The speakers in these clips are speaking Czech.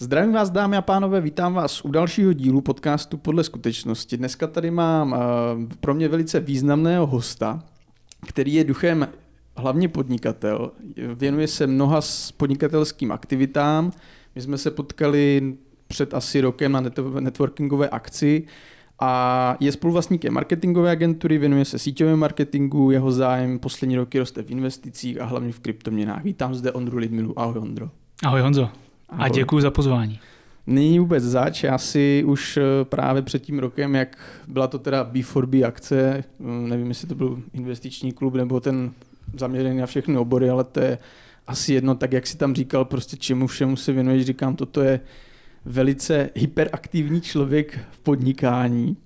Zdravím vás, dámy a pánové, vítám vás u dalšího dílu podcastu Podle skutečnosti. Dneska tady mám uh, pro mě velice významného hosta, který je duchem hlavně podnikatel, věnuje se mnoha podnikatelským aktivitám. My jsme se potkali před asi rokem na networkingové akci a je spoluvlastníkem marketingové agentury, věnuje se síťovému marketingu, jeho zájem poslední roky roste v investicích a hlavně v kryptoměnách. Vítám zde Ondru Lidmilu. Ahoj Ondro. Ahoj Honzo. A děkuji za pozvání. Není vůbec zač, já si už eh, právě před tím rokem, jak byla to teda B4B akce, hm, nevím, jestli to byl investiční klub nebo ten zaměřený na všechny obory, ale to je asi jedno, tak jak si tam říkal, prostě čemu všemu se věnuješ, říkám, toto je velice hyperaktivní člověk v podnikání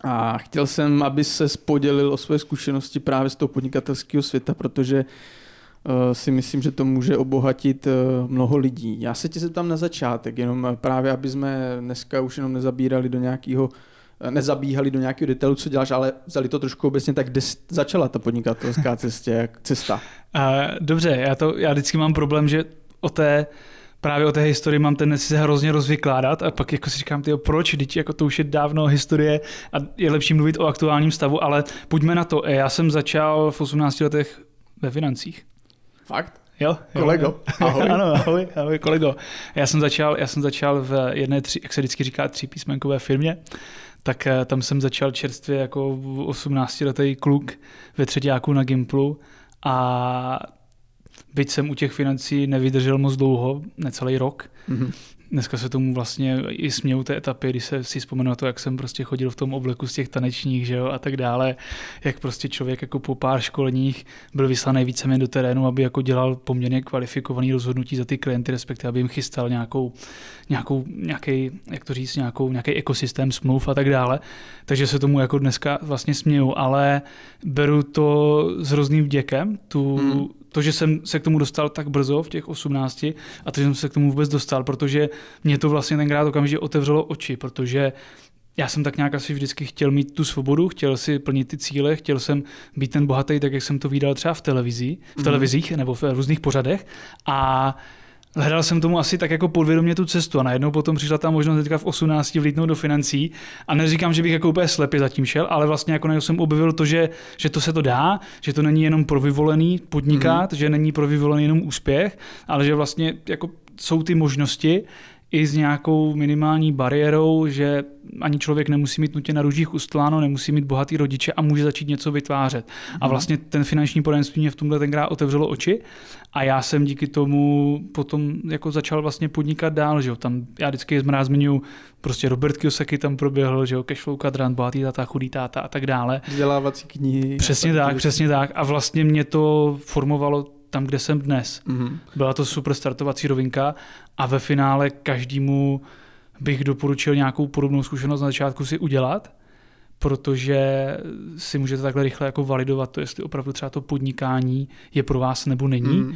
a chtěl jsem, aby se podělil o své zkušenosti právě z toho podnikatelského světa, protože uh, si myslím, že to může obohatit uh, mnoho lidí. Já se tě zeptám na začátek, jenom právě, aby jsme dneska už jenom nezabírali do nějakého eh, nezabíhali do nějakého detailu, co děláš, ale vzali to trošku obecně, tak kde začala ta podnikatelská cestě, cesta? Dobře, já, to, já vždycky mám problém, že o té právě o té historii mám tendenci se hrozně rozvykládat a pak jako si říkám, tyjo, proč, teď jako to už je dávno historie a je lepší mluvit o aktuálním stavu, ale pojďme na to. Já jsem začal v 18 letech ve financích. Fakt? Jo, kolego. Ahoj. ano, ahoj, ahoj, kolego. Já jsem začal, já jsem začal v jedné, tři, jak se vždycky říká, třípísmenkové firmě, tak eh, tam jsem začal čerstvě jako 18 letý kluk ve třetíku na Gimplu a byť jsem u těch financí nevydržel moc dlouho, necelý rok, mm-hmm. Dneska se tomu vlastně i smějou té etapy, když se si vzpomenu to, jak jsem prostě chodil v tom obleku z těch tanečních, že jo, a tak dále, jak prostě člověk jako po pár školních byl vyslaný víceméně do terénu, aby jako dělal poměrně kvalifikovaný rozhodnutí za ty klienty, respektive aby jim chystal nějakou, nějakou, nějaký, jak to říct, nějakou, nějaký ekosystém smluv a tak dále. Takže se tomu jako dneska vlastně směju, ale beru to s hrozným vděkem, tu, hmm to, že jsem se k tomu dostal tak brzo v těch 18 a to, že jsem se k tomu vůbec dostal, protože mě to vlastně tenkrát okamžitě otevřelo oči, protože já jsem tak nějak asi vždycky chtěl mít tu svobodu, chtěl si plnit ty cíle, chtěl jsem být ten bohatý, tak jak jsem to viděl třeba v televizi, v mhm. televizích nebo v různých pořadech a hledal jsem tomu asi tak jako podvědomě tu cestu a najednou potom přišla ta možnost teďka v 18 vlítnout do financí a neříkám, že bych jako úplně slepě zatím šel, ale vlastně jako najednou jsem objevil to, že, že to se to dá, že to není jenom pro vyvolený podnikat, mm-hmm. že není pro vyvolený jenom úspěch, ale že vlastně jako jsou ty možnosti i s nějakou minimální bariérou, že ani člověk nemusí mít nutně na růžích ustláno, nemusí mít bohatý rodiče a může začít něco vytvářet. Mm. A mhm. vlastně ten finanční poradenství mě v tomhle tenkrát otevřelo oči a já jsem díky tomu potom jako začal vlastně podnikat dál, že jo. Tam já vždycky rád zmiňuji prostě Robert Kiyosaki tam proběhl, že jo, cashflow kadrant, bohatý táta, chudý táta a tak dále. Vzdělávací knihy. Přesně tak, přesně tak. A vlastně mě to formovalo tam, kde jsem dnes. Mm-hmm. Byla to super startovací rovinka a ve finále každému bych doporučil nějakou podobnou zkušenost na začátku si udělat, protože si můžete takhle rychle jako validovat to, jestli opravdu třeba to podnikání je pro vás nebo není. Mm.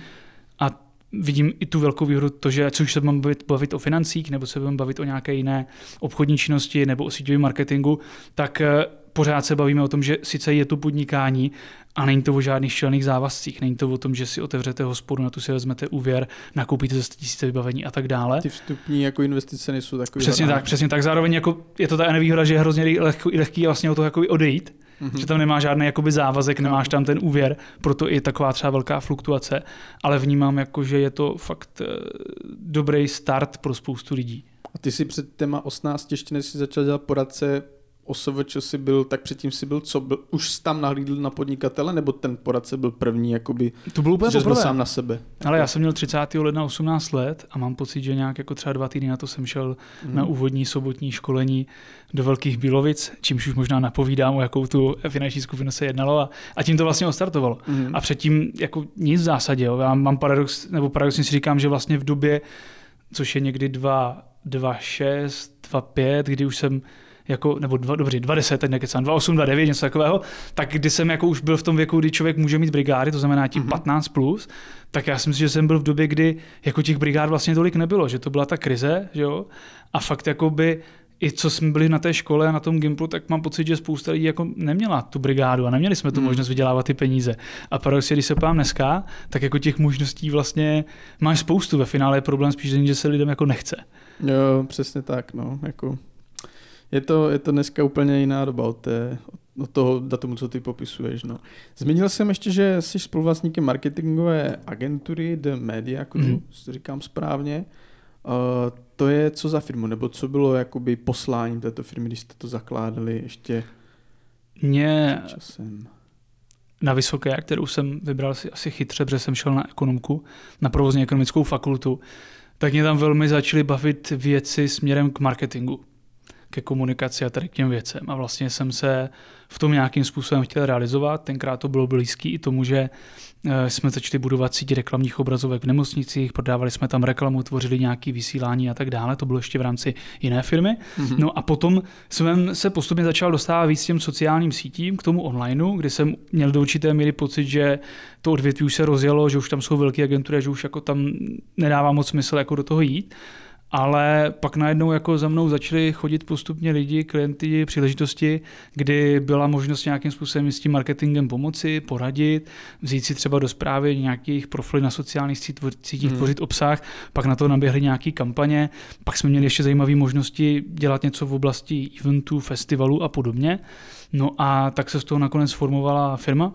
A vidím i tu velkou výhodu, to, že ať už se budeme bavit, bavit o financích, nebo se budeme bavit o nějaké jiné obchodní činnosti nebo o síťovém marketingu, tak eh, pořád se bavíme o tom, že sice je to podnikání, a není to o žádných šelných závazcích, není to o tom, že si otevřete hospodu, na tu si vezmete úvěr, nakoupíte za 100 tisíce vybavení a tak dále. Ty vstupní jako investice nejsou takové. Přesně tak, přesně tak. Zároveň jako je to ta nevýhoda, že je hrozně lehký, lehký vlastně o to jako odejít, mm-hmm. že tam nemá žádný jakoby závazek, nemáš tam ten úvěr, proto je taková třeba velká fluktuace, ale vnímám jako, že je to fakt eh, dobrý start pro spoustu lidí. A ty si před téma 18 ještě než jsi začal dělat poradce, OSVČ si byl, tak předtím si byl, co byl, už jsi tam nahlídl na podnikatele, nebo ten poradce byl první, jakoby, to byl úplně že byl sám na sebe? Ale já jsem měl 30. ledna 18 let a mám pocit, že nějak jako třeba dva týdny na to jsem šel hmm. na úvodní sobotní školení do Velkých Bílovic, čímž už možná napovídám, o jakou tu finanční skupinu se jednalo a, a tím to vlastně ostartovalo. Hmm. A předtím jako nic v zásadě, jo. já mám paradox, nebo paradoxně si říkám, že vlastně v době, což je někdy 2, 2 6, 2, 5, kdy už jsem jako, nebo dva, dobře, 20, teď nekecám, 28, 29, něco takového, tak kdy jsem jako už byl v tom věku, kdy člověk může mít brigády, to znamená tím mm-hmm. 15 plus, tak já si myslím, že jsem byl v době, kdy jako těch brigád vlastně tolik nebylo, že to byla ta krize, že jo, a fakt jako by i co jsme byli na té škole a na tom Gimplu, tak mám pocit, že spousta lidí jako neměla tu brigádu a neměli jsme tu hmm. možnost vydělávat ty peníze. A paradoxně, když se pám dneska, tak jako těch možností vlastně máš spoustu. Ve finále je problém spíš, že se lidem jako nechce. Jo, přesně tak. No. Jako, je, to, je to dneska úplně jiná doba od, té, od toho datumu, co ty popisuješ. No. Zmínil jsem ještě, že jsi spoluvlastníkem marketingové agentury The Media Crew, mm. to říkám správně. Uh, to je co za firmu, nebo co bylo jakoby posláním této firmy, když jste to zakládali ještě Mě časem? na vysoké, kterou jsem vybral si asi chytře, protože jsem šel na ekonomku, na provozně ekonomickou fakultu, tak mě tam velmi začaly bavit věci směrem k marketingu, ke komunikaci a tady k těm věcem. A vlastně jsem se v tom nějakým způsobem chtěl realizovat. Tenkrát to bylo blízký i tomu, že eh, jsme začali budovat síť reklamních obrazovek v nemocnicích, prodávali jsme tam reklamu, tvořili nějaké vysílání a tak dále. To bylo ještě v rámci jiné firmy. Mm-hmm. No a potom jsem se postupně začal dostávat víc těm sociálním sítím, k tomu onlineu, kdy jsem měl do určité míry pocit, že to odvětví už se rozjelo, že už tam jsou velké agentury, že už jako tam nedává moc smysl jako do toho jít ale pak najednou jako za mnou začali chodit postupně lidi, klienty, příležitosti, kdy byla možnost nějakým způsobem s tím marketingem pomoci, poradit, vzít si třeba do zprávy nějakých profilů na sociálních sítích, hmm. tvořit obsah, pak na to naběhly nějaké kampaně, pak jsme měli ještě zajímavé možnosti dělat něco v oblasti eventů, festivalů a podobně. No a tak se z toho nakonec formovala firma,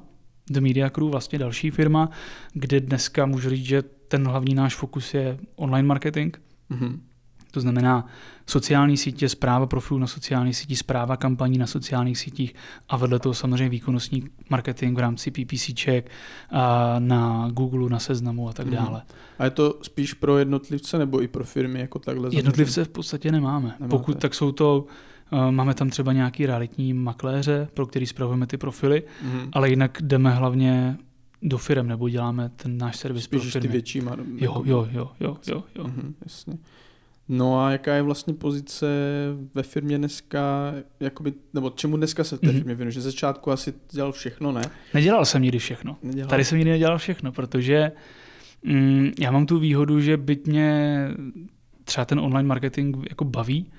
The Media Crew, vlastně další firma, kde dneska můžu říct, že ten hlavní náš fokus je online marketing. Mm-hmm. To znamená sociální sítě, zpráva profilů na sociálních sítích, zpráva kampaní na sociálních sítích a vedle toho samozřejmě výkonnostní marketing v rámci PPCček na Google, na seznamu a tak mhm. dále. A je to spíš pro jednotlivce nebo i pro firmy jako takhle? Jednotlivce v podstatě nemáme. Nemáte. Pokud tak jsou to eh, Máme tam třeba nějaký realitní makléře, pro který spravujeme ty profily, mm. ale jinak jdeme hlavně do firm nebo děláme ten náš servis Spíš pro firmy. ty větší mar- jo, jo, jo, jo, jo, jo. Mm-hmm, jasně. No a jaká je vlastně pozice ve firmě dneska, jakoby, nebo čemu dneska se v té mm-hmm. firmě věnuje? Že začátku asi dělal všechno, ne? Nedělal jsem nikdy všechno. Nedělal. Tady jsem nikdy nedělal všechno, protože mm, já mám tu výhodu, že byť mě třeba ten online marketing jako baví,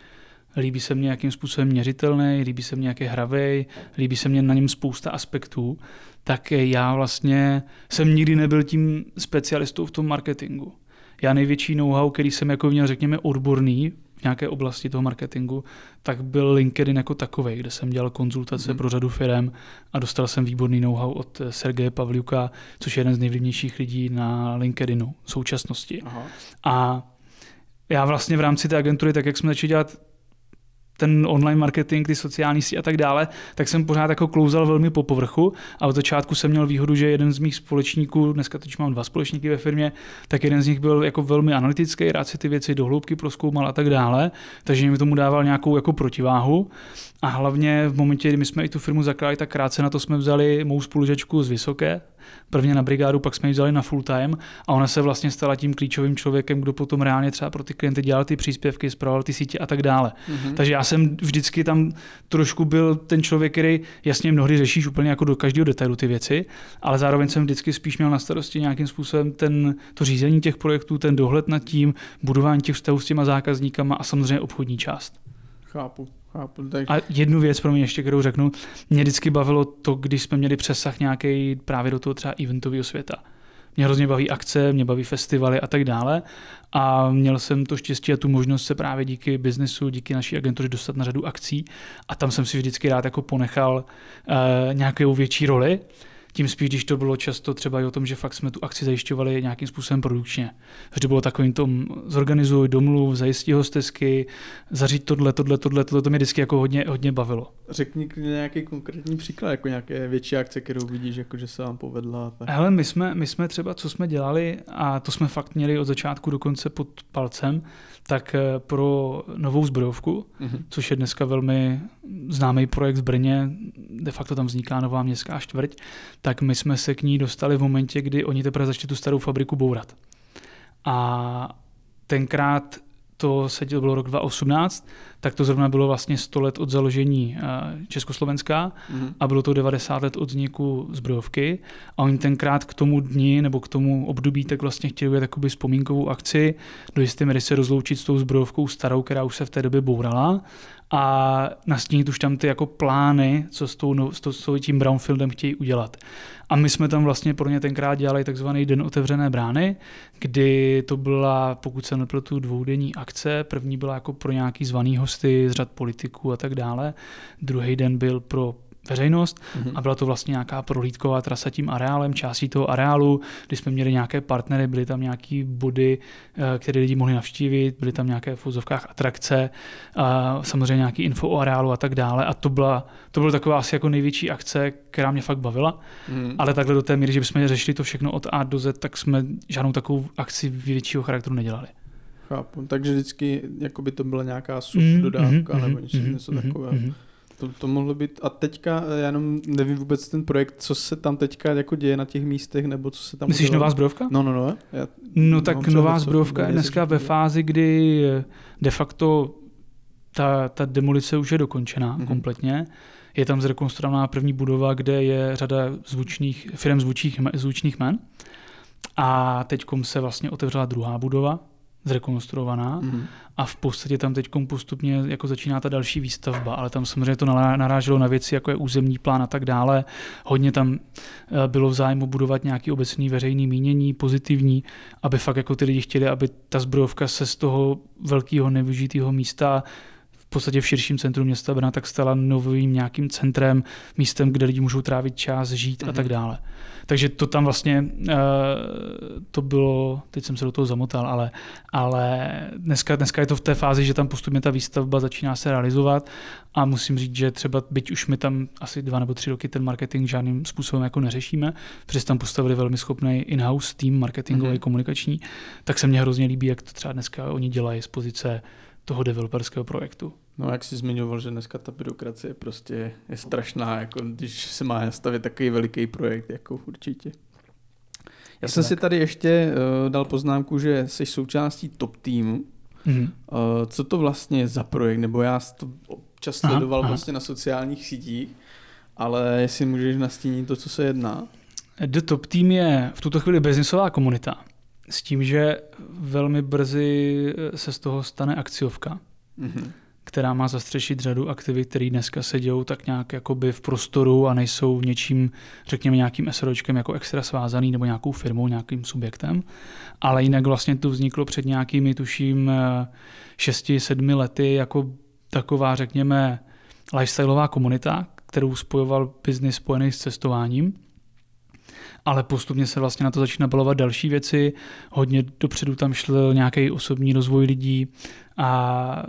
líbí se mně nějakým způsobem měřitelný, líbí se mně nějaký hravej, líbí se mně na něm spousta aspektů, tak já vlastně jsem nikdy nebyl tím specialistou v tom marketingu já největší know-how, který jsem jako měl, řekněme, odborný v nějaké oblasti toho marketingu, tak byl LinkedIn jako takový, kde jsem dělal konzultace mm. pro řadu firm a dostal jsem výborný know-how od Sergeje Pavliuka, což je jeden z nejvlivnějších lidí na LinkedInu v současnosti. Aha. A já vlastně v rámci té agentury, tak jak jsme začali dělat ten online marketing, ty sociální sítě a tak dále, tak jsem pořád jako klouzal velmi po povrchu a od začátku jsem měl výhodu, že jeden z mých společníků, dneska teď mám dva společníky ve firmě, tak jeden z nich byl jako velmi analytický, rád si ty věci do hloubky proskoumal a tak dále, takže mi tomu dával nějakou jako protiváhu. A hlavně v momentě, kdy my jsme i tu firmu zakládali, tak krátce na to jsme vzali mou spolužečku z Vysoké, prvně na brigádu, pak jsme ji vzali na full time a ona se vlastně stala tím klíčovým člověkem, kdo potom reálně třeba pro ty klienty dělal ty příspěvky, zpravoval ty sítě a tak dále. Mm-hmm. Takže já jsem vždycky tam trošku byl ten člověk, který jasně mnohdy řešíš úplně jako do každého detailu ty věci, ale zároveň jsem vždycky spíš měl na starosti nějakým způsobem ten, to řízení těch projektů, ten dohled nad tím, budování těch vztahů s těma zákazníkama a samozřejmě obchodní část. Chápu. Chápu, tak... A jednu věc pro mě ještě, kterou řeknu, mě vždycky bavilo to, když jsme měli přesah nějaký právě do toho třeba eventového světa. Mě hrozně baví akce, mě baví festivaly a tak dále. A měl jsem to štěstí a tu možnost se právě díky biznesu, díky naší agentuře dostat na řadu akcí. A tam jsem si vždycky rád jako ponechal uh, nějakou větší roli. Tím spíš, když to bylo často třeba i o tom, že fakt jsme tu akci zajišťovali nějakým způsobem produkčně. Takže to bylo takovým tom, zorganizuj, domluv, zajistí hostesky, zaříď tohle, tohle, tohle, tohle, to mě vždycky jako hodně, hodně bavilo. Řekni nějaký konkrétní příklad, jako nějaké větší akce, kterou vidíš, jako že se vám povedla. Tak. Hele, my jsme, my jsme třeba, co jsme dělali, a to jsme fakt měli od začátku do konce pod palcem, tak eh, pro novou zbrojovku, mm-hmm. což je dneska velmi známý projekt v Brně, de facto tam vzniká nová městská čtvrť, tak my jsme se k ní dostali v momentě, kdy oni teprve začali tu starou fabriku bourat. A tenkrát to se to bylo rok 2018, tak to zrovna bylo vlastně 100 let od založení eh, Československa mm. a bylo to 90 let od vzniku zbrojovky a oni tenkrát k tomu dni nebo k tomu období tak vlastně chtěli udělat takovou vzpomínkovou akci, do jisté míry se rozloučit s tou zbrojovkou starou, která už se v té době bourala a nastínit už tam ty jako plány, co s, tou, s, to, s tím brownfieldem chtějí udělat. A my jsme tam vlastně pro ně tenkrát dělali takzvaný Den otevřené brány, kdy to byla, pokud se nepletu, dvoudenní akce. První byla jako pro nějaký zvaný hosty z řad politiků a tak dále. Druhý den byl pro veřejnost mm-hmm. a byla to vlastně nějaká prohlídková trasa tím areálem, částí toho areálu, kdy jsme měli nějaké partnery, byly tam nějaké body, eh, které lidi mohli navštívit, byly tam nějaké v úzovkách atrakce, a samozřejmě nějaký info o areálu a tak dále a to byla, to byla taková asi jako největší akce, která mě fakt bavila, mm. ale takhle do té míry, že bychom řešili to všechno od A do Z, tak jsme žádnou takovou akci většího charakteru nedělali. Chápu, takže vždycky jako by to byla nějaká sub mm, dodávka mm, nebo něco, mm, něco mm, takového. Mm, to, to mohlo být. A teďka, já jenom nevím vůbec ten projekt, co se tam teďka jako děje na těch místech, nebo co se tam Myslíš udělalo? nová zbrojovka? No, no, no. Já no tak nová zbrojovka je dneska ve fázi, kdy de facto ta, ta demolice už je dokončená mm-hmm. kompletně. Je tam zrekonstruovaná první budova, kde je řada zvučných, firm zvučných, zvučných men. A teď se vlastně otevřela druhá budova, zrekonstruovaná mm. a v podstatě tam teď postupně jako začíná ta další výstavba, ale tam samozřejmě to naráželo na věci, jako je územní plán a tak dále. Hodně tam eh, bylo v zájmu budovat nějaký obecný veřejný mínění, pozitivní, aby fakt jako ty lidi chtěli, aby ta zbrojovka se z toho velkého nevyužitého místa podstatě v širším centru města Brna tak stala novým nějakým centrem, místem, kde lidi můžou trávit čas, žít a tak mhm. dále. Takže to tam vlastně, uh, to bylo, teď jsem se do toho zamotal, ale, ale dneska, dneska je to v té fázi, že tam postupně ta výstavba začíná se realizovat a musím říct, že třeba byť už my tam asi dva nebo tři roky ten marketing žádným způsobem jako neřešíme, protože tam postavili velmi schopný in-house tým marketingový, mm-hmm. komunikační, tak se mně hrozně líbí, jak to třeba dneska oni dělají z pozice toho developerského projektu. No jak jsi zmiňoval, že dneska ta byrokracie prostě je strašná, jako když se má nastavit takový veliký projekt, jako určitě. Já jsem tak. si tady ještě uh, dal poznámku, že jsi součástí top týmu. Mm-hmm. Uh, co to vlastně je za projekt? Nebo já to občas aha, sledoval aha. vlastně na sociálních sítích, ale jestli můžeš nastínit to, co se jedná. The Top Team je v tuto chvíli biznisová komunita. S tím, že velmi brzy se z toho stane akciovka. Mm-hmm která má zastřešit řadu aktivit, které dneska se dějou tak nějak jakoby v prostoru a nejsou něčím, řekněme nějakým SROčkem jako extra svázaný nebo nějakou firmou, nějakým subjektem. Ale jinak vlastně to vzniklo před nějakými, tuším, 6-7 lety jako taková, řekněme, lifestyleová komunita, kterou spojoval biznis spojený s cestováním ale postupně se vlastně na to začíná balovat další věci. Hodně dopředu tam šel nějaký osobní rozvoj lidí a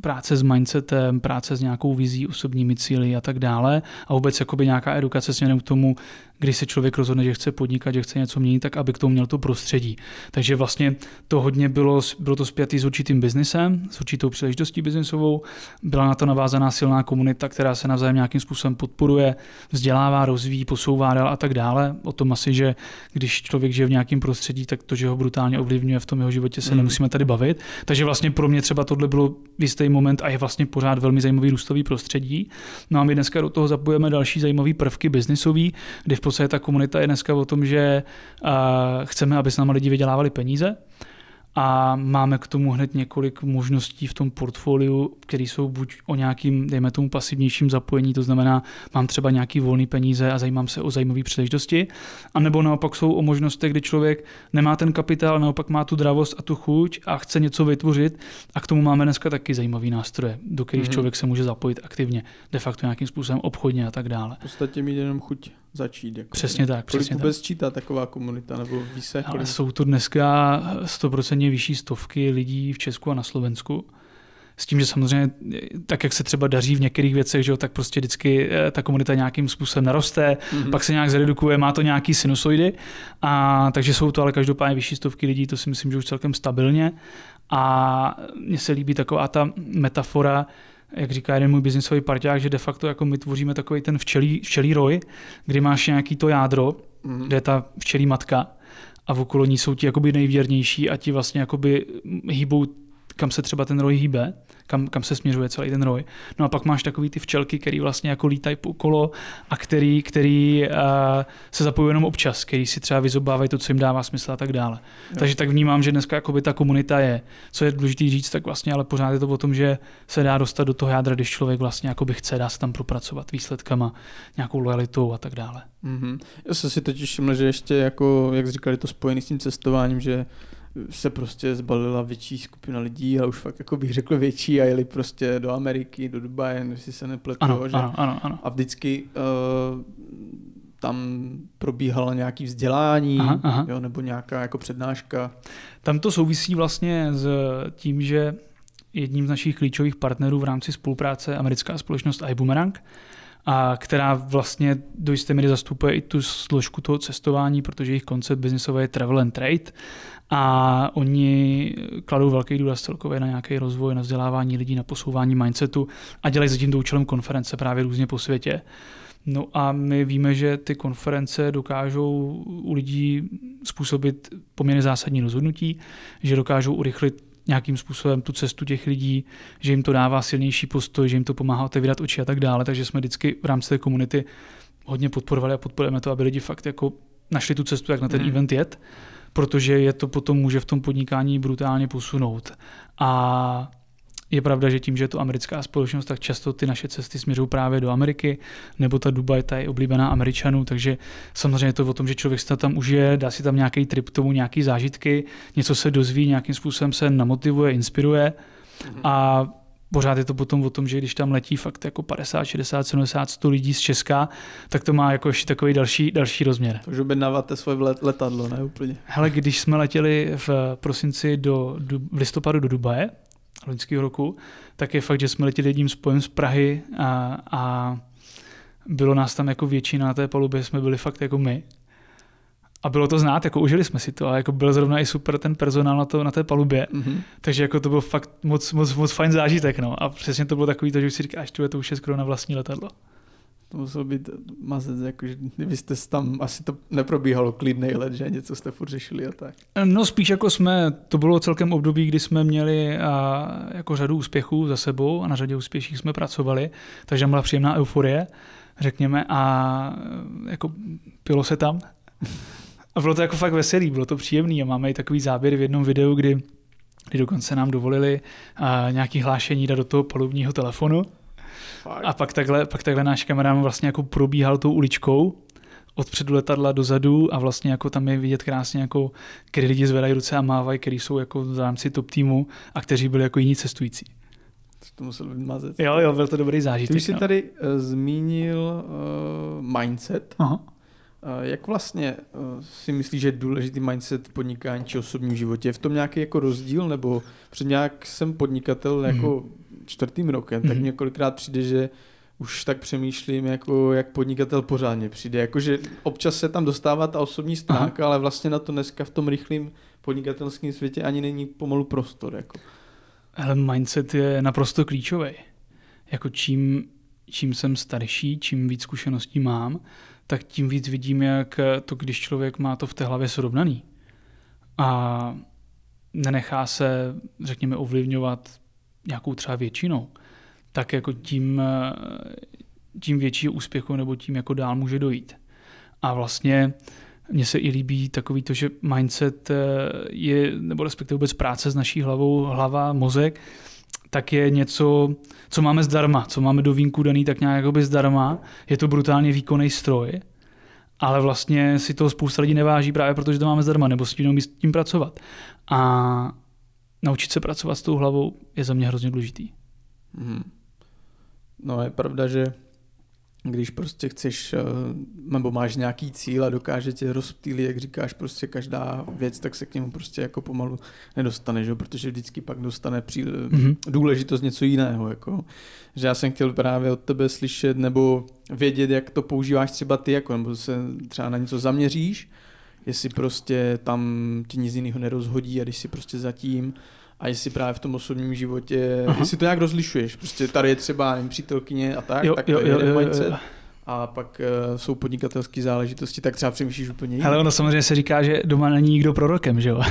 práce s mindsetem, práce s nějakou vizí, osobními cíly a tak dále. A vůbec jakoby nějaká edukace směrem k tomu, když se člověk rozhodne, že chce podnikat, že chce něco měnit, tak aby k tomu měl to prostředí. Takže vlastně to hodně bylo, bylo to spjatý s určitým biznesem, s určitou příležitostí biznesovou. Byla na to navázaná silná komunita, která se navzájem nějakým způsobem podporuje, vzdělává, rozvíjí, posouvá dál a tak dále. O tom asi, že když člověk žije v nějakém prostředí, tak to, že ho brutálně ovlivňuje v tom jeho životě, se mm. nemusíme tady bavit. Takže vlastně pro mě třeba tohle bylo v jistý moment a je vlastně pořád velmi zajímavý růstový prostředí. No a my dneska do toho zapojeme další zajímavé prvky biznisový, kdy v podstatě ta komunita je dneska o tom, že chceme, aby s námi lidi vydělávali peníze, a máme k tomu hned několik možností v tom portfoliu, které jsou buď o nějakým, dejme tomu, pasivnějším zapojení, to znamená, mám třeba nějaký volný peníze a zajímám se o zajímavé příležitosti, a nebo naopak jsou o možnostech, kdy člověk nemá ten kapitál, naopak má tu dravost a tu chuť a chce něco vytvořit a k tomu máme dneska taky zajímavý nástroje, do kterých mm-hmm. člověk se může zapojit aktivně, de facto nějakým způsobem obchodně a tak dále. V podstatě mít jenom chuť začít. Jako přesně tak. Kolik přesně vůbec tak. čítá taková komunita? Nebo ví se, Ale jsou to dneska 100% vyšší stovky lidí v Česku a na Slovensku. S tím, že samozřejmě, tak jak se třeba daří v některých věcech, že jo, tak prostě vždycky eh, ta komunita nějakým způsobem naroste, mm-hmm. pak se nějak zredukuje, má to nějaký sinusoidy, a, takže jsou to ale každopádně vyšší stovky lidí, to si myslím, že už celkem stabilně. A mně se líbí taková ta metafora, jak říká jeden můj biznisový parťák, že de facto jako my tvoříme takový ten včelí, včelí roj, kdy máš nějaký to jádro, mm. kde je ta včelí matka a v okolo ní jsou ti jakoby nejvěrnější a ti vlastně jakoby hýbou kam se třeba ten roj hýbe, kam, kam se směřuje celý ten roj. No a pak máš takový ty včelky, který vlastně jako lítají po kolo a který, který uh, se zapojují jenom občas, který si třeba vyzobávají to, co jim dává smysl a tak dále. Jo. Takže tak vnímám, že dneska jakoby ta komunita je. Co je důležité říct, tak vlastně ale pořád je to o tom, že se dá dostat do toho jádra, když člověk vlastně jakoby chce, dá se tam propracovat výsledkama, nějakou lojalitou a tak dále. Mm-hmm. Já jsem si totiž všiml, že ještě jako, jak říkali, to spojený s tím cestováním, že se prostě zbalila větší skupina lidí, ale už fakt jako bych řekl větší a jeli prostě do Ameriky, do Dubaje, jestli se nepletu. Ano, že? ano, ano, ano. A vždycky uh, tam probíhalo nějaké vzdělání aha, aha. Jo, nebo nějaká jako přednáška. Tam to souvisí vlastně s tím, že jedním z našich klíčových partnerů v rámci spolupráce americká společnost iBoomerang, a která vlastně do jisté míry zastupuje i tu složku toho cestování, protože jejich koncept biznisové je travel and trade a oni kladou velký důraz celkově na nějaký rozvoj, na vzdělávání lidí, na posouvání mindsetu a dělají za tímto účelem konference právě různě po světě. No a my víme, že ty konference dokážou u lidí způsobit poměrně zásadní rozhodnutí, že dokážou urychlit nějakým způsobem tu cestu těch lidí, že jim to dává silnější postoj, že jim to pomáhá otevírat oči a tak dále. Takže jsme vždycky v rámci té komunity hodně podporovali a podporujeme to, aby lidi fakt jako našli tu cestu, jak na ten mm. event jet, protože je to potom může v tom podnikání brutálně posunout. A je pravda, že tím, že je to americká společnost, tak často ty naše cesty směřují právě do Ameriky, nebo ta Dubaj, ta je oblíbená Američanů, takže samozřejmě je to o tom, že člověk se tam užije, dá si tam nějaký trip tomu, nějaký zážitky, něco se dozví, nějakým způsobem se namotivuje, inspiruje mm-hmm. a pořád je to potom o tom, že když tam letí fakt jako 50, 60, 70, 100 lidí z Česka, tak to má jako ještě takový další, další rozměr. Takže objednáváte svoje letadlo, ne úplně? Hele, když jsme letěli v prosinci do, do v listopadu do Dubaje, loňského roku, tak je fakt, že jsme letěli jedním spojem z Prahy a, a bylo nás tam jako většina na té palubě, jsme byli fakt jako my. A bylo to znát, jako užili jsme si to a jako byl zrovna i super ten personál na, to, na té palubě. Mm-hmm. Takže jako to byl fakt moc, moc, moc fajn zážitek. No. A přesně to bylo takový, to, že si říkáš, tu je to už je skoro na vlastní letadlo. To muselo být mazec, jakože kdybyste tam, asi to neprobíhalo klidnej let, že něco jste furt řešili a tak. No spíš jako jsme, to bylo celkem období, kdy jsme měli a, jako řadu úspěchů za sebou a na řadě úspěších jsme pracovali, takže byla příjemná euforie, řekněme, a jako pilo se tam. A bylo to jako fakt veselý, bylo to příjemný a máme i takový záběr v jednom videu, kdy, kdy dokonce nám dovolili a, nějaký hlášení dát do toho palubního telefonu Fakt. A pak takhle, pak takhle náš kamarán vlastně jako probíhal tou uličkou od předu letadla dozadu a vlastně jako tam je vidět krásně, jako, kdy lidi zvedají ruce a mávají, který jsou jako v rámci top týmu a kteří byli jako jiní cestující. To musel být mazec. Jo, jo, byl to dobrý zážitek. Ty jsi no. tady uh, zmínil uh, mindset. Aha. Jak vlastně uh, si myslíš, že je důležitý mindset v podnikání či osobním životě? Je v tom nějaký jako rozdíl? Nebo před nějak jsem podnikatel jako mm čtvrtým rokem, mm-hmm. tak několikrát přijde, že už tak přemýšlím, jako jak podnikatel pořádně přijde. Jakože občas se tam dostává ta osobní stránka, Aha. ale vlastně na to dneska v tom rychlém podnikatelském světě ani není pomalu prostor. Jako. Ale mindset je naprosto klíčový. Jako čím, čím jsem starší, čím víc zkušeností mám, tak tím víc vidím, jak to, když člověk má to v té hlavě srovnaný a nenechá se, řekněme, ovlivňovat nějakou třeba většinou, tak jako tím, tím větší úspěchu nebo tím jako dál může dojít. A vlastně mně se i líbí takový to, že mindset eh, je, nebo respektive vůbec práce s naší hlavou, hlava, mozek, tak je něco, co máme zdarma, co máme do vínku daný tak nějak jakoby zdarma. Je to brutálně výkonný stroj, ale vlastně si toho spousta lidí neváží právě protože to máme zdarma, nebo s tím s tím pracovat. A naučit se pracovat s tou hlavou je za mě hrozně důležitý. Hmm. No je pravda, že když prostě chceš, eh, nebo máš nějaký cíl a dokáže tě rozptýlit, jak říkáš, prostě každá věc, tak se k němu prostě jako pomalu nedostane, že? protože vždycky pak dostane pří... mm-hmm. důležitost něco jiného. Jako. Že já jsem chtěl právě od tebe slyšet nebo vědět, jak to používáš třeba ty, jako, nebo se třeba na něco zaměříš jestli prostě tam ti nic jiného nerozhodí a když si prostě zatím a jestli právě v tom osobním životě, Aha. jestli to nějak rozlišuješ, prostě tady je třeba nevím, přítelkyně a tak, jo, tak to jo, je jo, jo, mindset. Jo, jo. A pak uh, jsou podnikatelské záležitosti, tak třeba přemýšlíš úplně jinak. Ale ono samozřejmě se říká, že doma není nikdo prorokem, že jo?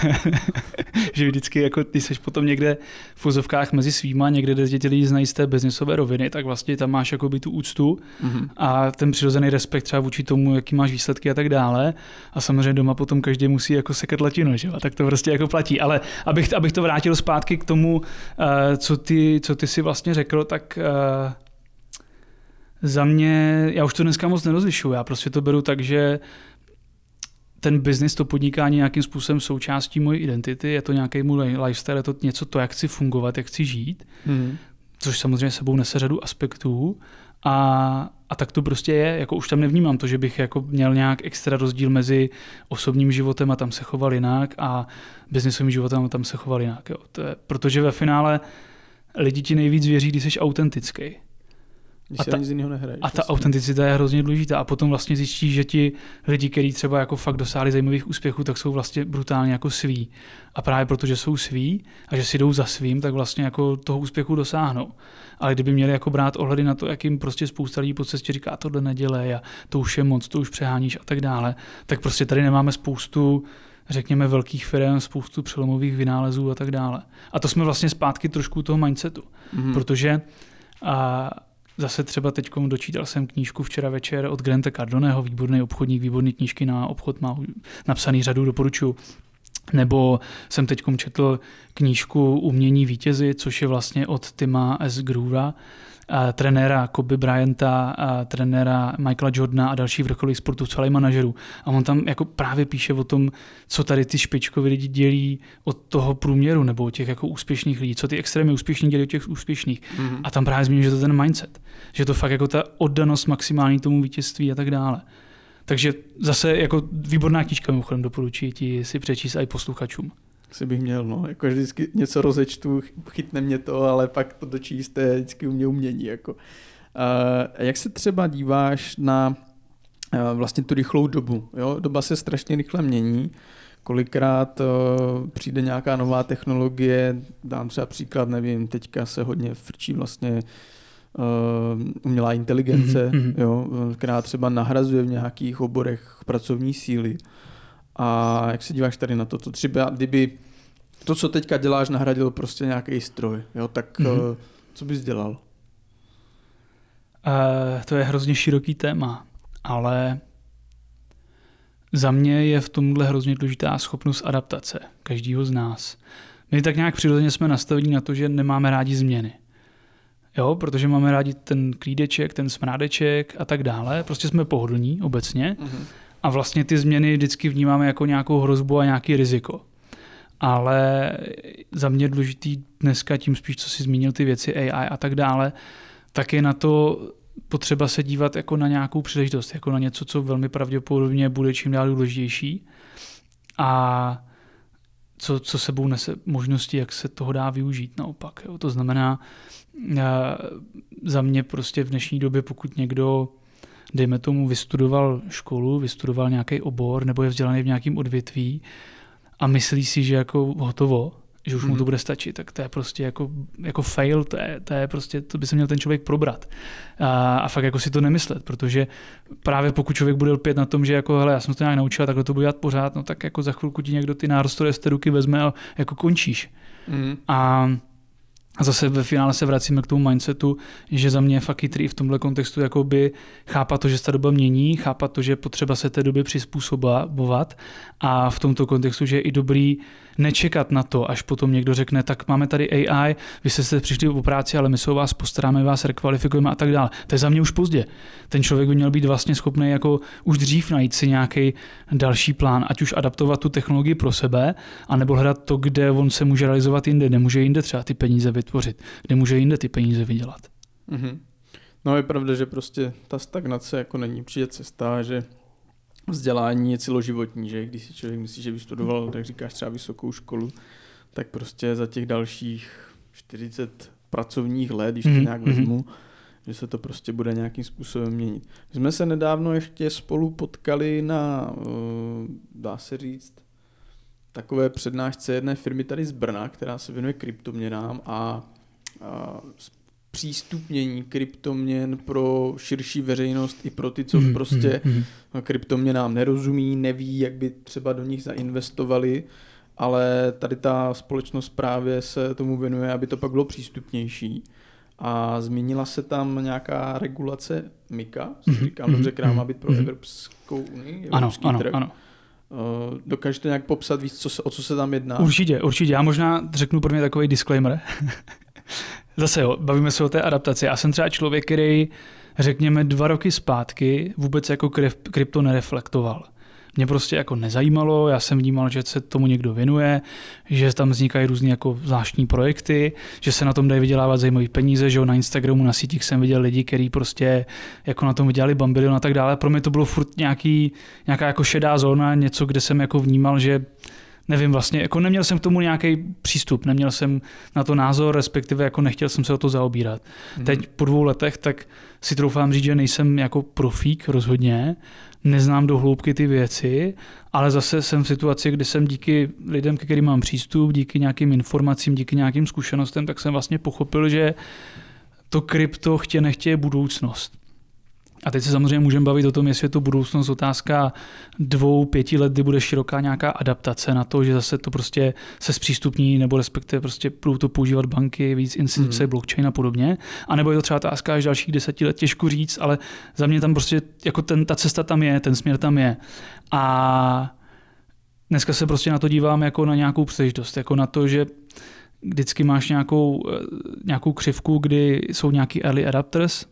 že vždycky, jako ty jsi potom někde v fuzovkách mezi svýma, někde, kde tě lidi znají z té biznesové roviny, tak vlastně tam máš jakoby tu úctu mm-hmm. a ten přirozený respekt třeba vůči tomu, jaký máš výsledky a tak dále. A samozřejmě doma potom každý musí jako sekat latino, že jo? A tak to prostě jako platí. Ale abych, abych to vrátil zpátky k tomu, uh, co, ty, co ty si vlastně řekl, tak uh, za mě, já už to dneska moc nerozlišuju, já prostě to beru tak, že ten biznis, to podnikání nějakým způsobem součástí mojí identity, je to nějaký můj lifestyle, je to něco to, jak chci fungovat, jak chci žít, mm. což samozřejmě sebou nese řadu aspektů a, a tak to prostě je, jako už tam nevnímám to, že bych jako měl nějak extra rozdíl mezi osobním životem a tam se choval jinak a biznisovým životem a tam se choval jinak. Jo. To je, protože ve finále lidi ti nejvíc věří, když jsi autentický. Když a ta, nic jiného nehraješ. A ta vlastně. autenticita je hrozně důležitá. A potom vlastně zjistíš, že ti lidi, kteří třeba jako fakt dosáhli zajímavých úspěchů, tak jsou vlastně brutálně jako sví. A právě protože jsou sví a že si jdou za svým, tak vlastně jako toho úspěchu dosáhnou. Ale kdyby měli jako brát ohledy na to, jak jim prostě spousta lidí po cestě říká, tohle nedělej a to už je moc, to už přeháníš a tak dále, tak prostě tady nemáme spoustu řekněme, velkých firm, spoustu přelomových vynálezů a tak dále. A to jsme vlastně zpátky trošku toho mindsetu, mm-hmm. protože a Zase třeba teď dočítal jsem knížku včera večer od Granta Cardoneho, výborný obchodník, výborný knížky na obchod, má napsaný řadu, doporučuji. Nebo jsem teď četl knížku Umění vítězy, což je vlastně od Tima S. Groova, trenéra Kobe Bryanta, trenéra Michaela Jordana a dalších vrcholových sportovců, ale i manažerů. A on tam jako právě píše o tom, co tady ty špičkoví lidi dělí od toho průměru nebo od těch jako úspěšných lidí, co ty extrémně úspěšní dělí od těch úspěšných. Mm-hmm. A tam právě zmíním, že to je ten mindset, že to fakt jako ta oddanost maximální tomu vítězství a tak dále. Takže zase jako výborná knížka mimochodem doporučuji ti si přečíst i posluchačům si bych měl, no, jako vždycky něco rozečtu, chytne mě to, ale pak to dočíst je vždycky u mě umění, jako. A jak se třeba díváš na vlastně tu rychlou dobu, jo? Doba se strašně rychle mění, kolikrát uh, přijde nějaká nová technologie, dám třeba příklad, nevím, teďka se hodně frčí vlastně uh, umělá inteligence, mm-hmm. jo, která třeba nahrazuje v nějakých oborech pracovní síly. A jak se díváš tady na to? To třeba, kdyby to, co teďka děláš, nahradil prostě nějaký stroj, jo, tak mm-hmm. co bys dělal? Uh, to je hrozně široký téma, ale za mě je v tomhle hrozně důležitá schopnost adaptace každého z nás. My tak nějak přirozeně jsme nastavení na to, že nemáme rádi změny. Jo, protože máme rádi ten klídeček, ten smrádeček a tak dále. Prostě jsme pohodlní obecně. Mm-hmm a vlastně ty změny vždycky vnímáme jako nějakou hrozbu a nějaký riziko. Ale za mě důležitý dneska, tím spíš, co si zmínil ty věci AI a tak dále, tak je na to potřeba se dívat jako na nějakou příležitost, jako na něco, co velmi pravděpodobně bude čím dál důležitější a co, co sebou nese možnosti, jak se toho dá využít naopak. Jo. To znamená, za mě prostě v dnešní době, pokud někdo dejme tomu, vystudoval školu, vystudoval nějaký obor nebo je vzdělaný v nějakém odvětví a myslí si, že jako hotovo, že už mu to mhm. bude stačit, tak to je prostě jako, jako fail, to je, to je prostě, to by se měl ten člověk probrat. A, a fakt jako si to nemyslet, protože právě pokud člověk bude lpět na tom, že jako, hele, já jsem to nějak naučil, takhle to budu dělat pořád, no tak jako za chvilku ti někdo ty nárostové z té ruky vezme a jako končíš. Mm. A a zase ve finále se vracíme k tomu mindsetu, že za mě je fakt chytrý v tomhle kontextu jakoby chápat to, že se ta doba mění, chápat to, že potřeba se té době přizpůsobovat a v tomto kontextu, že je i dobrý nečekat na to, až potom někdo řekne, tak máme tady AI, vy jste se přišli o práci, ale my se o vás postaráme, vás rekvalifikujeme a tak dále. To je za mě už pozdě. Ten člověk by měl být vlastně schopný jako už dřív najít si nějaký další plán, ať už adaptovat tu technologii pro sebe, anebo hledat to, kde on se může realizovat jinde, nemůže jinde třeba ty peníze vytvořit, kde může jinde ty peníze vydělat. Mm-hmm. No je pravda, že prostě ta stagnace jako není přijde cesta, že vzdělání je celoživotní, že když si člověk myslí, že vystudoval, tak říkáš třeba vysokou školu, tak prostě za těch dalších 40 pracovních let, když to mm-hmm. nějak vezmu, že se to prostě bude nějakým způsobem měnit. My jsme se nedávno ještě spolu potkali na, eh, dá se říct, takové přednášce jedné firmy tady z Brna, která se věnuje kryptoměnám a, a zpřístupnění kryptoměn pro širší veřejnost i pro ty, co mm, prostě mm, mm. kryptoměnám nerozumí, neví, jak by třeba do nich zainvestovali, ale tady ta společnost právě se tomu věnuje, aby to pak bylo přístupnější. A zmínila se tam nějaká regulace MIKA, mm-hmm. říkám dobře, která má být pro mm-hmm. Evropskou unii, ano, ano, trh. ano. Uh, dokážete nějak popsat víc, co se, o co se tam jedná? Určitě, určitě. Já možná řeknu pro mě takový disclaimer. Zase jo, bavíme se o té adaptaci. Já jsem třeba člověk, který řekněme dva roky zpátky vůbec jako krypto nereflektoval mě prostě jako nezajímalo, já jsem vnímal, že se tomu někdo věnuje, že tam vznikají různé jako zvláštní projekty, že se na tom dají vydělávat zajímavé peníze, že jo, na Instagramu, na sítích jsem viděl lidi, kteří prostě jako na tom vydělali bambilion a tak dále. Pro mě to bylo furt nějaký, nějaká jako šedá zóna, něco, kde jsem jako vnímal, že nevím vlastně, jako neměl jsem k tomu nějaký přístup, neměl jsem na to názor, respektive jako nechtěl jsem se o to zaobírat. Hmm. Teď po dvou letech, tak si troufám říct, že nejsem jako profík rozhodně, neznám do hloubky ty věci, ale zase jsem v situaci, kdy jsem díky lidem, ke kterým mám přístup, díky nějakým informacím, díky nějakým zkušenostem, tak jsem vlastně pochopil, že to krypto chtě nechtě je budoucnost. A teď se samozřejmě můžeme bavit o tom, jestli je to budoucnost otázka dvou, pěti let, kdy bude široká nějaká adaptace na to, že zase to prostě se zpřístupní, nebo respektive prostě budou to používat banky, víc instituce, hmm. blockchain a podobně. A nebo je to třeba otázka až dalších deseti let, těžko říct, ale za mě tam prostě jako ten, ta cesta tam je, ten směr tam je. A dneska se prostě na to dívám jako na nějakou příležitost, jako na to, že vždycky máš nějakou, eh, nějakou křivku, kdy jsou nějaký early adapters,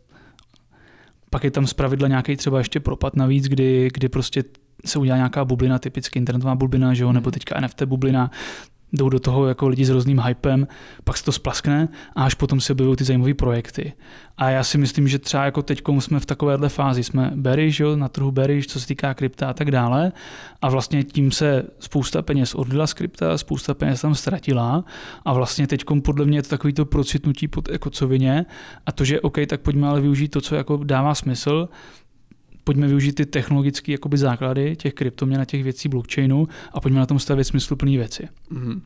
pak je tam zpravidla nějaký třeba ještě propad navíc, kdy, kdy prostě se udělá nějaká bublina, typicky internetová bublina, že jo, nebo teďka NFT bublina, jdou do toho jako lidi s různým hypem, pak se to splaskne a až potom se objevují ty zajímavé projekty. A já si myslím, že třeba jako teď jsme v takovéhle fázi, jsme bearish, jo, na trhu bearish, co se týká krypta a tak dále. A vlastně tím se spousta peněz odlila z krypta, spousta peněz tam ztratila. A vlastně teď podle mě je to takový to procitnutí pod jako covině a to, že OK, tak pojďme ale využít to, co jako dává smysl, pojďme využít ty technologické jakoby základy těch kryptoměn a těch věcí blockchainu a pojďme na tom stavět smysluplné věci. Mm-hmm.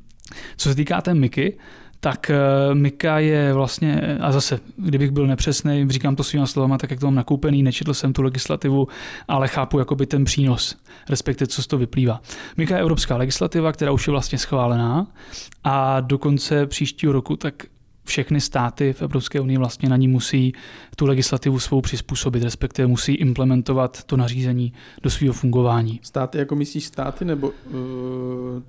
Co se týká té Miky, tak uh, Mika je vlastně, a zase, kdybych byl nepřesný, říkám to svýma slovama, tak jak to mám nakoupený, nečetl jsem tu legislativu, ale chápu jakoby ten přínos, respektive co z toho vyplývá. Mika je evropská legislativa, která už je vlastně schválená a do konce příštího roku tak všechny státy v Evropské unii vlastně na ní musí tu legislativu svou přizpůsobit, respektive musí implementovat to nařízení do svého fungování. Státy jako myslíš státy nebo uh,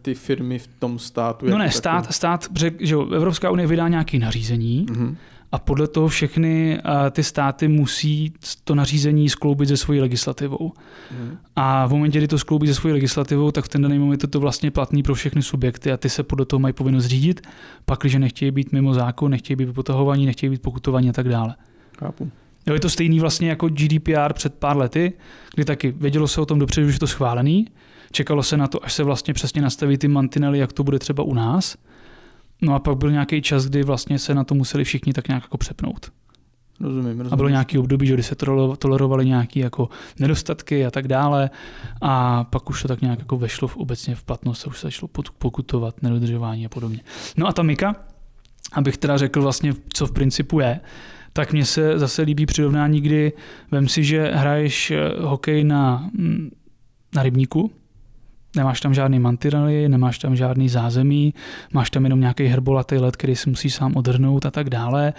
ty firmy v tom státu? No ne, stát, stát, že Evropská unie vydá nějaké nařízení, uh-huh a podle toho všechny ty státy musí to nařízení skloubit se svojí legislativou. Hmm. A v momentě, kdy to skloubí se svojí legislativou, tak v ten daný moment je to vlastně platný pro všechny subjekty a ty se podle toho mají povinnost řídit, pak, když nechtějí být mimo zákon, nechtějí být potahovaní, nechtějí být pokutovaní a tak dále. Chápu. Jo, je to stejný vlastně jako GDPR před pár lety, kdy taky vědělo se o tom dopředu, že je to schválený, čekalo se na to, až se vlastně přesně nastaví ty mantinely, jak to bude třeba u nás No a pak byl nějaký čas, kdy vlastně se na to museli všichni tak nějak jako přepnout. Rozumím, rozumím. A bylo nějaký období, že se tolerovali nějaké jako nedostatky a tak dále. A pak už to tak nějak jako vešlo v obecně v platnost, už se začalo pokutovat nedodržování a podobně. No a ta Mika, abych teda řekl vlastně, co v principu je, tak mně se zase líbí přirovnání, kdy vem si, že hraješ eh, hokej na, mm, na rybníku, Nemáš tam žádný mantinely, nemáš tam žádný zázemí, máš tam jenom nějaký herbolatý led, který si musí sám odhrnout a tak dále.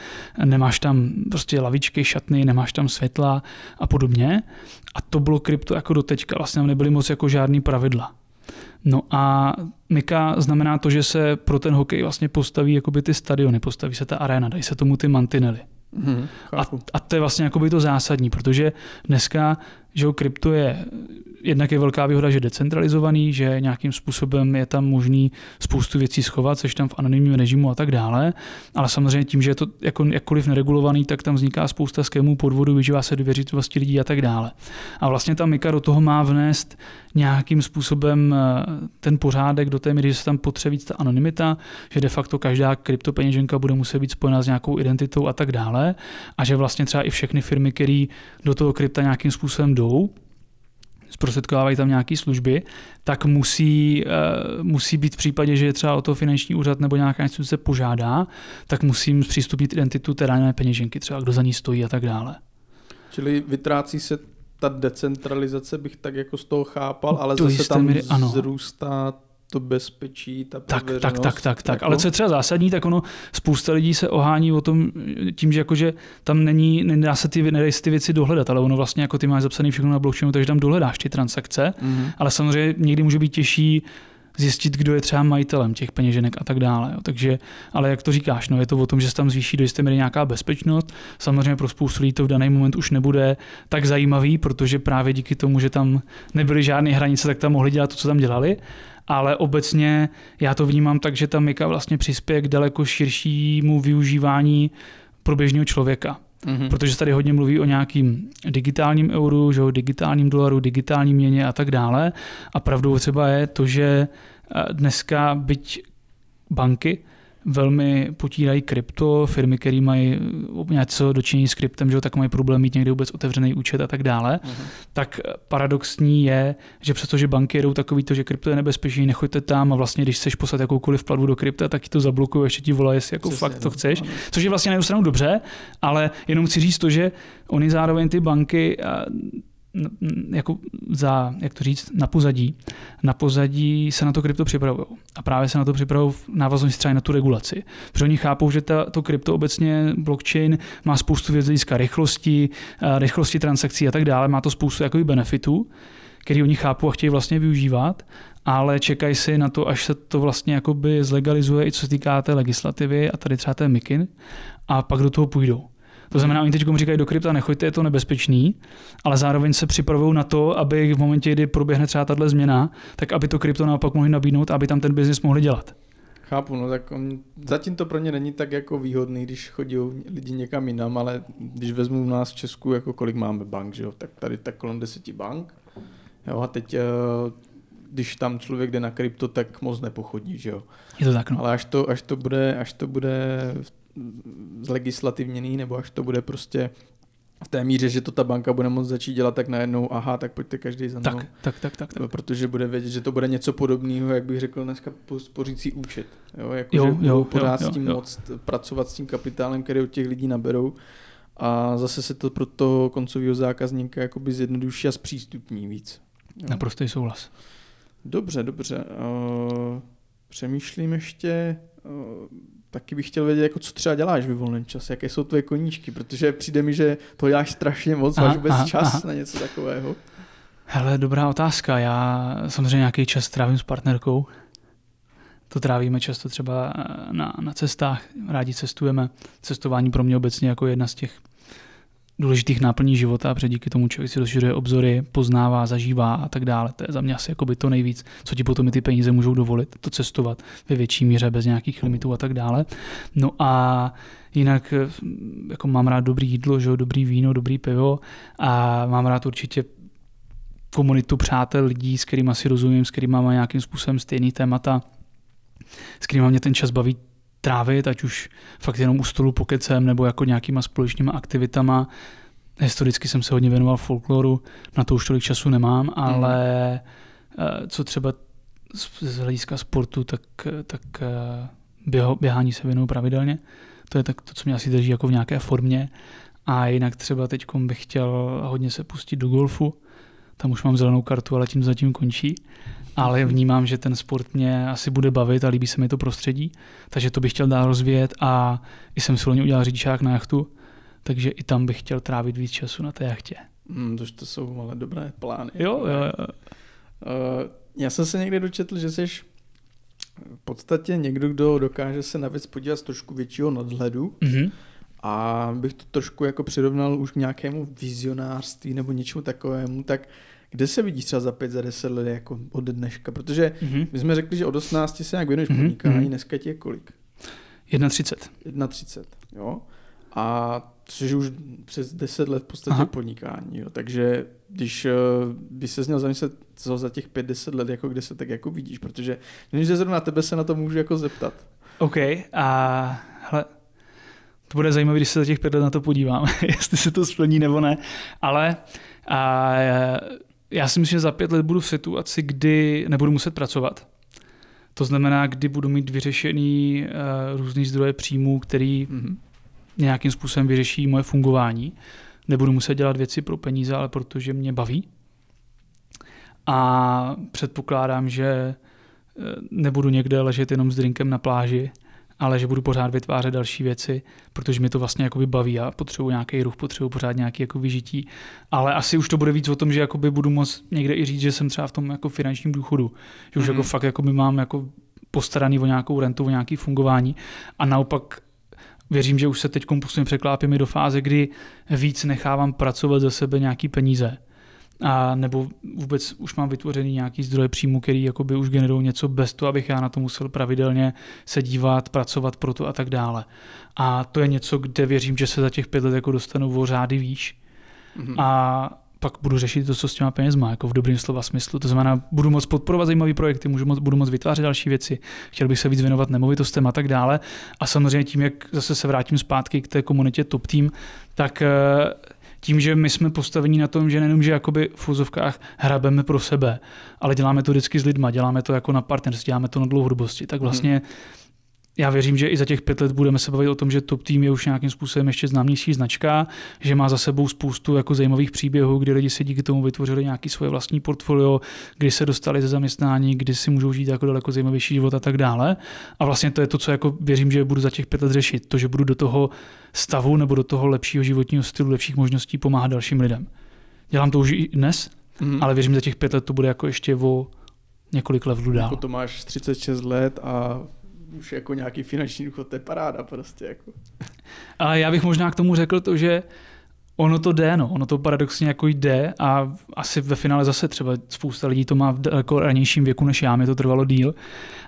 Nemáš tam prostě lavičky, šatny, nemáš tam světla a podobně. A to bylo krypto jako do teďka. Vlastně tam nebyly moc jako žádný pravidla. No a Mika znamená to, že se pro ten hokej vlastně postaví jakoby ty stadiony, postaví se ta arena, dají se tomu ty mantinely. Mm, a, a to je vlastně jakoby to zásadní, protože dneska že krypto je jednak je velká výhoda, že je decentralizovaný, že nějakým způsobem je tam možný spoustu věcí schovat, seš tam v anonymním režimu a tak dále, ale samozřejmě tím, že je to jako, jakkoliv neregulovaný, tak tam vzniká spousta skémů podvodu, vyžívá se důvěřitosti lidí a tak dále. A vlastně ta Mika do toho má vnést nějakým způsobem eh, ten pořádek do té míry, že se tam potřebí ta anonymita, že de facto každá kryptopeněženka bude muset být spojena s nějakou identitou a tak dále a že vlastně třeba i všechny firmy, které do toho krypta nějakým způsobem jdou, zprostředkovávají tam nějaké služby, tak musí, uh, musí být v případě, že je třeba o to finanční úřad nebo nějaká instituce požádá, tak musím zpřístupnit identitu té dané peněženky, třeba kdo za ní stojí a tak dále. Čili vytrácí se ta decentralizace, bych tak jako z toho chápal, ale To zase tam míry ano. zrůstá to bezpečí, ta Tak, tak, tak, tak, tak. jako- Ale co je třeba zásadní, tak ono, spousta lidí se ohání o tom, tím, že jakože tam není, nedá se ty, nedají se ty věci dohledat, ale ono vlastně jako ty máš zapsané všechno na blockchainu, takže tam dohledáš ty transakce, Mhm. ale samozřejmě někdy může být těžší zjistit, kdo je třeba majitelem těch peněženek a tak dále. Takže, ale jak to říkáš, no, je to o tom, že se tam zvýší do jisté míry nějaká bezpečnost. Samozřejmě pro spoustu lidí to v daný moment už nebude tak zajímavý, protože právě díky tomu, že tam nebyly žádné hranice, tak tam mohli dělat to, co tam dělali. Ale obecně já to vnímám tak, že ta Mika vlastně přispěje k daleko širšímu využívání pro běžného člověka. Mhm. Protože tady hodně mluví o nějakým digitálním euru, že jo, digitálním dolaru, digitální měně a tak dále. A pravdou třeba je to, že eh, dneska byť banky velmi potírají krypto, firmy, které mají eh, něco dočinění s kryptem, že tak mají problém mít někde vůbec otevřený účet a tak dále. Mhm. Tak eh, paradoxní je, že přestože banky jedou takový to, že krypto je nebezpečný, nechoďte tam a vlastně, když chceš poslat jakoukoliv platbu do krypta, tak ti to zablokují, ještě ti volají, jestli jako Přesně, fakt to no. chceš. Což je vlastně na jednu stranu dobře, ale jenom chci říct to, že oni zároveň ty banky n- jako za, jak to říct, na pozadí, na pozadí se na to krypto připravují. A právě se na to připravují v návaznosti třeba na tu regulaci. Protože oni chápou, že ta, to krypto obecně, blockchain, má spoustu věcí z rychlosti, a rychlosti transakcí a tak dále, má to spoustu jakoby benefitů, který oni chápou a chtějí vlastně využívat, ale čekají si na to, až se to vlastně jakoby zlegalizuje i co se týká té legislativy a tady třeba té MIKIN a pak do toho půjdou. To znamená, oni teď říkají do krypta, nechoďte, je to nebezpečný, ale zároveň se připravují na to, aby v momentě, kdy proběhne třeba tahle změna, tak aby to krypto naopak mohli nabídnout, aby tam ten biznis mohli dělat. Chápu, no tak on, zatím to pro ně není tak jako výhodný, když chodí lidi někam jinam, ale když vezmu u nás v Česku, jako kolik máme bank, že jo, tak tady tak kolem deseti bank. Jo, a teď, eh, když tam člověk jde na krypto, tak moc nepochodí, že jo. Je to tak, no. Ale až to, až to bude, až to bude zlegislativněný, nebo až to bude prostě v té míře, že to ta banka bude moct začít dělat, tak najednou, aha, tak pojďte každý za mnou. Tak, tak, tak, tak, tak. Protože bude vědět, že to bude něco podobného, jak bych řekl dneska po- spořící účet. Jo, jako, Jo, že jo, pořád jo, s tím jo. moct pracovat s tím kapitálem, který od těch lidí naberou. A zase se to pro toho koncového zákazníka jakoby zjednoduší a zpřístupní víc. Jo. Naprostý souhlas. Dobře, dobře. Uh, přemýšlím ještě, uh, taky bych chtěl vědět, jako co třeba děláš ve volném čase, jaké jsou tvoje koníčky, protože přijde mi, že to děláš strašně moc, Aha, máš vůbec aha, čas aha. na něco takového. Hele, dobrá otázka. Já samozřejmě nějaký čas trávím s partnerkou. To trávíme často třeba na, na cestách. Rádi cestujeme. Cestování pro mě obecně jako jedna z těch důležitých náplní života, protože díky tomu člověk si rozšiřuje obzory, poznává, zažívá a tak dále. To je za mě asi jakoby to nejvíc, co ti potom i ty peníze můžou dovolit, to cestovat ve větší míře bez nějakých limitů a tak dále. No a jinak eh, jako mám rád dobrý jídlo, že dobrý víno, dobrý pivo a mám rád určitě komunitu přátel, lidí, s kterými si rozumím, s kterými mám nějakým způsobem stejný témata, s kterými mě ten čas baví trávit, ať už fakt jenom u stolu pokecem nebo jako nějakýma společnýma aktivitama. Historicky jsem se hodně věnoval folkloru, na to už tolik času nemám, ale eh, co třeba z z hlediska sportu, tak, tak eh, běho, běhání se věnuju pravidelně. To je tak to, co mě asi drží jako v nějaké formě. A jinak třeba teď bych chtěl hodně se pustit do golfu. Tam už mám zelenou kartu, ale tím zatím končí. Ale vnímám, že ten sport mě asi bude bavit a líbí se mi to prostředí. Takže to bych chtěl dál rozvíjet a i jsem si loni udělal řidičák na jachtu, takže i tam bych chtěl trávit víc času na té jachtě. Hmm, tož to jsou ale dobré plány. Jo, jo, jo. Uh, já jsem se někde dočetl, že jsi v podstatě někdo, kdo dokáže se na věc podívat z trošku většího nadhledu Mhm. A bych to trošku jako přirovnal už k nějakému vizionářství nebo něčemu takovému, tak kde se vidíš třeba za pět, za deset let jako od dneška? Protože Mhm. my jsme řekli, že od 18 se nějak věnuješ Mhm, podnikání, mhm. dneska ti je kolik? 31. 31, jo? A což už přes 10 let v podstatě Aha. podnikání, jo? takže když eh, by se měl zamyslet, co za těch 5-10 let, jako kde se tak jako vidíš, protože vím, že zrovna tebe se na to můžu jako zeptat. OK, a hele, to bude zajímavé, když se za těch pět let na to podívám, jestli se to splní nebo ne, ale a, já si myslím, že za pět let budu v situaci, kdy nebudu muset pracovat. To znamená, kdy budu mít vyřešený uh, různý zdroje příjmů, který mm-hmm. nějakým způsobem vyřeší moje fungování. Nebudu muset dělat věci pro peníze, ale protože mě baví. A předpokládám, že eh, nebudu někde ležet jenom s drinkem na pláži, ale že budu pořád vytvářet další věci, protože mi to vlastně jakoby baví a potřebuji nějaký ruch, potřebuji pořád nějaký jako vyžití. Ale asi už to bude víc o tom, že jakoby budu moct někde i říct, že jsem třeba v tom jako finančním důchodu. Že už mm-hmm. jako fakt jakoby mám jako postaraný o nějakou rentu, o nějaký fungování a naopak věřím, že už se teď postupně překlápíme do fáze, kdy víc nechávám pracovat za sebe nějaký peníze a nebo vůbec už mám vytvořený nějaký zdroje příjmu, který jakoby už generují něco bez toho, abych já na to musel pravidelně se dívat, pracovat pro to a tak dále. A to je něco, kde věřím, že se za těch pět let jako dostanu o řády výš. Mm-hmm. A pak budu řešit to, co s těma penězma, jako v dobrým slova smyslu. To znamená, budu moct podporovat zajímavé projekty, můžu moc, budu moct vytvářet další věci, chtěl bych se víc věnovat nemovitostem a tak dále. A samozřejmě tím, jak zase se vrátím zpátky k té komunitě Top Team, tak eh, tím, že my jsme postavení na tom, že nejenom, že jakoby v fuzovkách hrabeme pro sebe, ale děláme to vždycky s lidma, děláme to jako na partnerství, děláme to na dlouhodobosti, tak vlastně hmm já věřím, že i za těch pět let budeme se bavit o tom, že Top Team je už nějakým způsobem ještě známější značka, že má za sebou spoustu jako zajímavých příběhů, kdy lidi se díky tomu vytvořili nějaký svoje vlastní portfolio, kdy se dostali ze zaměstnání, kdy si můžou žít jako daleko zajímavější život a tak dále. A vlastně to je to, co jako věřím, že budu za těch pět let řešit. To, že budu do toho stavu nebo do toho lepšího životního stylu, lepších možností pomáhat dalším lidem. Dělám to už i dnes, mm-hmm. ale věřím, že za těch pět let to bude jako ještě o několik levelů dál. Jako to máš 36 let a už jako nějaký finanční důchod, to je paráda prostě. Jako. Ale já bych možná k tomu řekl to, že Ono to jde, no. ono to paradoxně jako jde a asi ve finále zase třeba spousta lidí to má v daleko ranějším věku než já, mi to trvalo díl,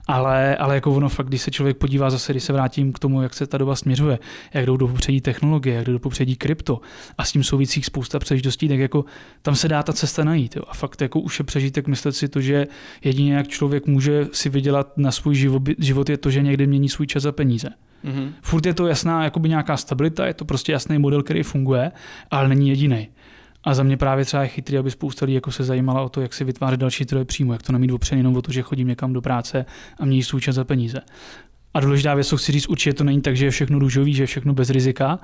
ale, ale jako ono fakt, když se člověk podívá zase, když se vrátím k tomu, jak se ta doba směřuje, jak jdou do popředí technologie, jak jdou do popředí krypto a s tím souvisí spousta příležitostí, tak jako tam se dá ta cesta najít. Jo. A fakt jako už je přežitek myslet si to, že jedině jak člověk může si vydělat na svůj život, život je to, že někdy mění svůj čas za peníze. Mm-hmm. Furt je to jasná jakoby nějaká stabilita, je to prostě jasný model, který funguje, ale není jediný. A za mě právě třeba je chytrý, aby spousta lidí jako se zajímala o to, jak si vytvářet další zdroje příjmu, jak to nemít opřený jenom o to, že chodím někam do práce a mění svůj čas za peníze. A důležitá věc, co chci říct, určitě to není tak, že je všechno růžový, že je všechno bez rizika,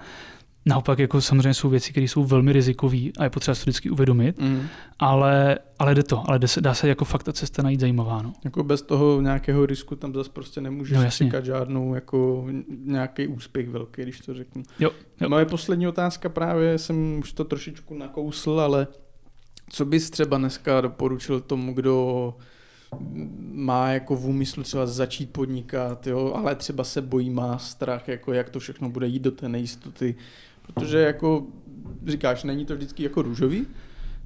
Naopak jako samozřejmě jsou věci, které jsou velmi rizikové a je potřeba si to vždycky uvědomit, mm. ale, ale jde to, ale dá se jako fakt ta cesta najít zajímavá. No. Jako bez toho nějakého risku tam zase prostě nemůžeš no, čekat žádnou jako nějaký úspěch velký, když to řeknu. Jo, jo. Moje poslední otázka právě, jsem už to trošičku nakousl, ale co bys třeba dneska doporučil tomu, kdo má jako v úmyslu třeba začít podnikat, jo, ale třeba se bojí, má strach, jako jak to všechno bude jít do té nejistoty, protože jako říkáš, není to vždycky jako růžový,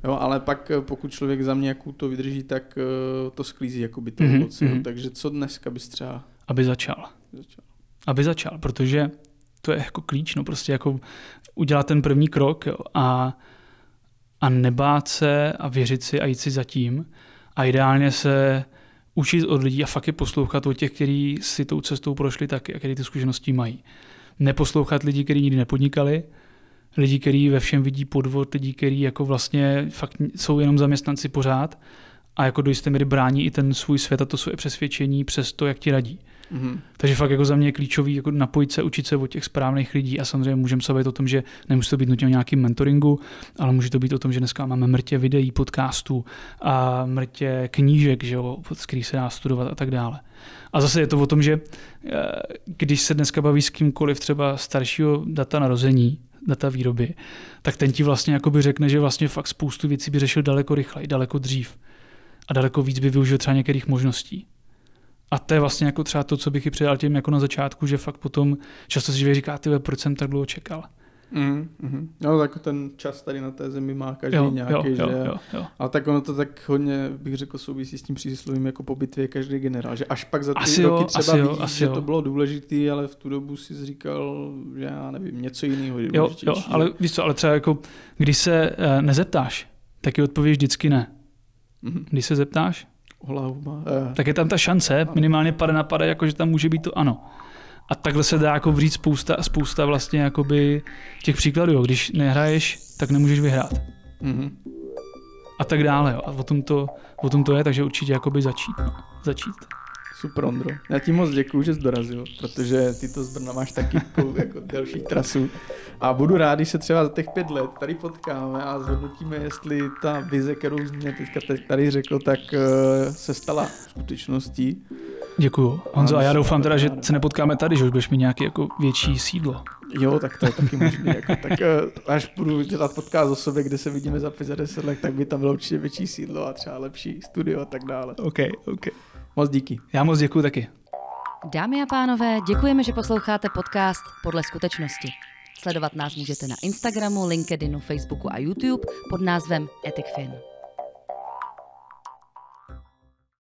jo, ale pak eh, pokud člověk za mě jako to vydrží, tak uh, to sklízí jako by to mm-hmm, ovoce, mm-hmm. takže co dneska bys třeba... Aby začal. začal. Aby začal, protože to je jako klíč, no prostě jako udělat ten první krok jo, a, a nebát se a věřit si a jít si za tím a ideálně se učit od lidí a fakt je poslouchat od těch, kteří si tou cestou prošli taky a kteří ty zkušenosti mají neposlouchat lidi, kteří nikdy nepodnikali, lidi, kteří ve všem vidí podvod, lidi, kteří jako vlastně fakt jsou jenom zaměstnanci pořád a jako do jisté míry brání i ten svůj svět a to svoje přesvědčení přes to, jak ti radí. Mm-hmm. Takže fakt jako za mě je klíčový jako napojit se, učit se od těch správných lidí a samozřejmě můžeme se bavit o tom, že nemusí to být nutně o nějakým mentoringu, ale může to být o tom, že dneska máme mrtě videí, podcastů a mrtě knížek, že jo, z kterých se dá studovat a tak dále. A zase je to o tom, že eh, když se dneska baví s kýmkoliv třeba staršího data narození, data výroby, tak ten ti vlastně jakoby řekne, že vlastně fakt spoustu věcí by řešil daleko rychleji, daleko dřív a daleko víc by využil třeba některých možností. A to je vlastně jako třeba to, co bych i předal těm jako na začátku, že fakt potom často si člověk říká, ty proč jsem tak dlouho čekal. Mm, mm. No tak ten čas tady na té zemi má každý jo, nějaký, jo, že? Jo, jo, jo. Ale tak ono to tak hodně, bych řekl, souvisí s tím příslovím jako po bitvě každý generál, že až pak za ty asi roky jo, třeba víš, jo, že jo. to bylo důležitý, ale v tu dobu si říkal, že já nevím, něco jiného Jo, jo, ale víš co, ale třeba jako, když se uh, nezeptáš, tak je odpověď vždycky ne. Mm. Když se zeptáš, hlavu má. Eh. Tak je tam ta šance, minimálně pade na pade, jako že tam může být to ano. A takhle se dá jako vřít spousta, spousta vlastně jakoby těch příkladů. Když nehraješ, tak nemůžeš vyhrát. Mm-hmm. a tak dále. Jo. A o tom, to, o tom to je, takže určitě jakoby začít. No. Začít. Super, Ondro. Já ti moc děkuji, že jsi dorazil, protože ty to z Brna máš taky jako, jako delší trasu. A budu rád, když se třeba za těch pět let tady potkáme a zhodnotíme, jestli ta vize, kterou jsi mě teďka tady řekl, tak uh, se stala skutečností. Děkuju. Honzo, a já doufám teda, že se nepotkáme tady, že už budeš mít nějaký jako větší sídlo. Jo, tak to je taky možné. Jako, tak uh, až budu dělat podcast o sobě, kde se vidíme za 5 10 let, tak by tam bylo určitě větší sídlo a třeba lepší studio a tak dále. OK, OK. Moc díky. Já moc děkuji taky. Dámy a pánové, děkujeme, že posloucháte podcast Podle skutečnosti. Sledovat nás můžete na Instagramu, LinkedInu, Facebooku a YouTube pod názvem EthicFin.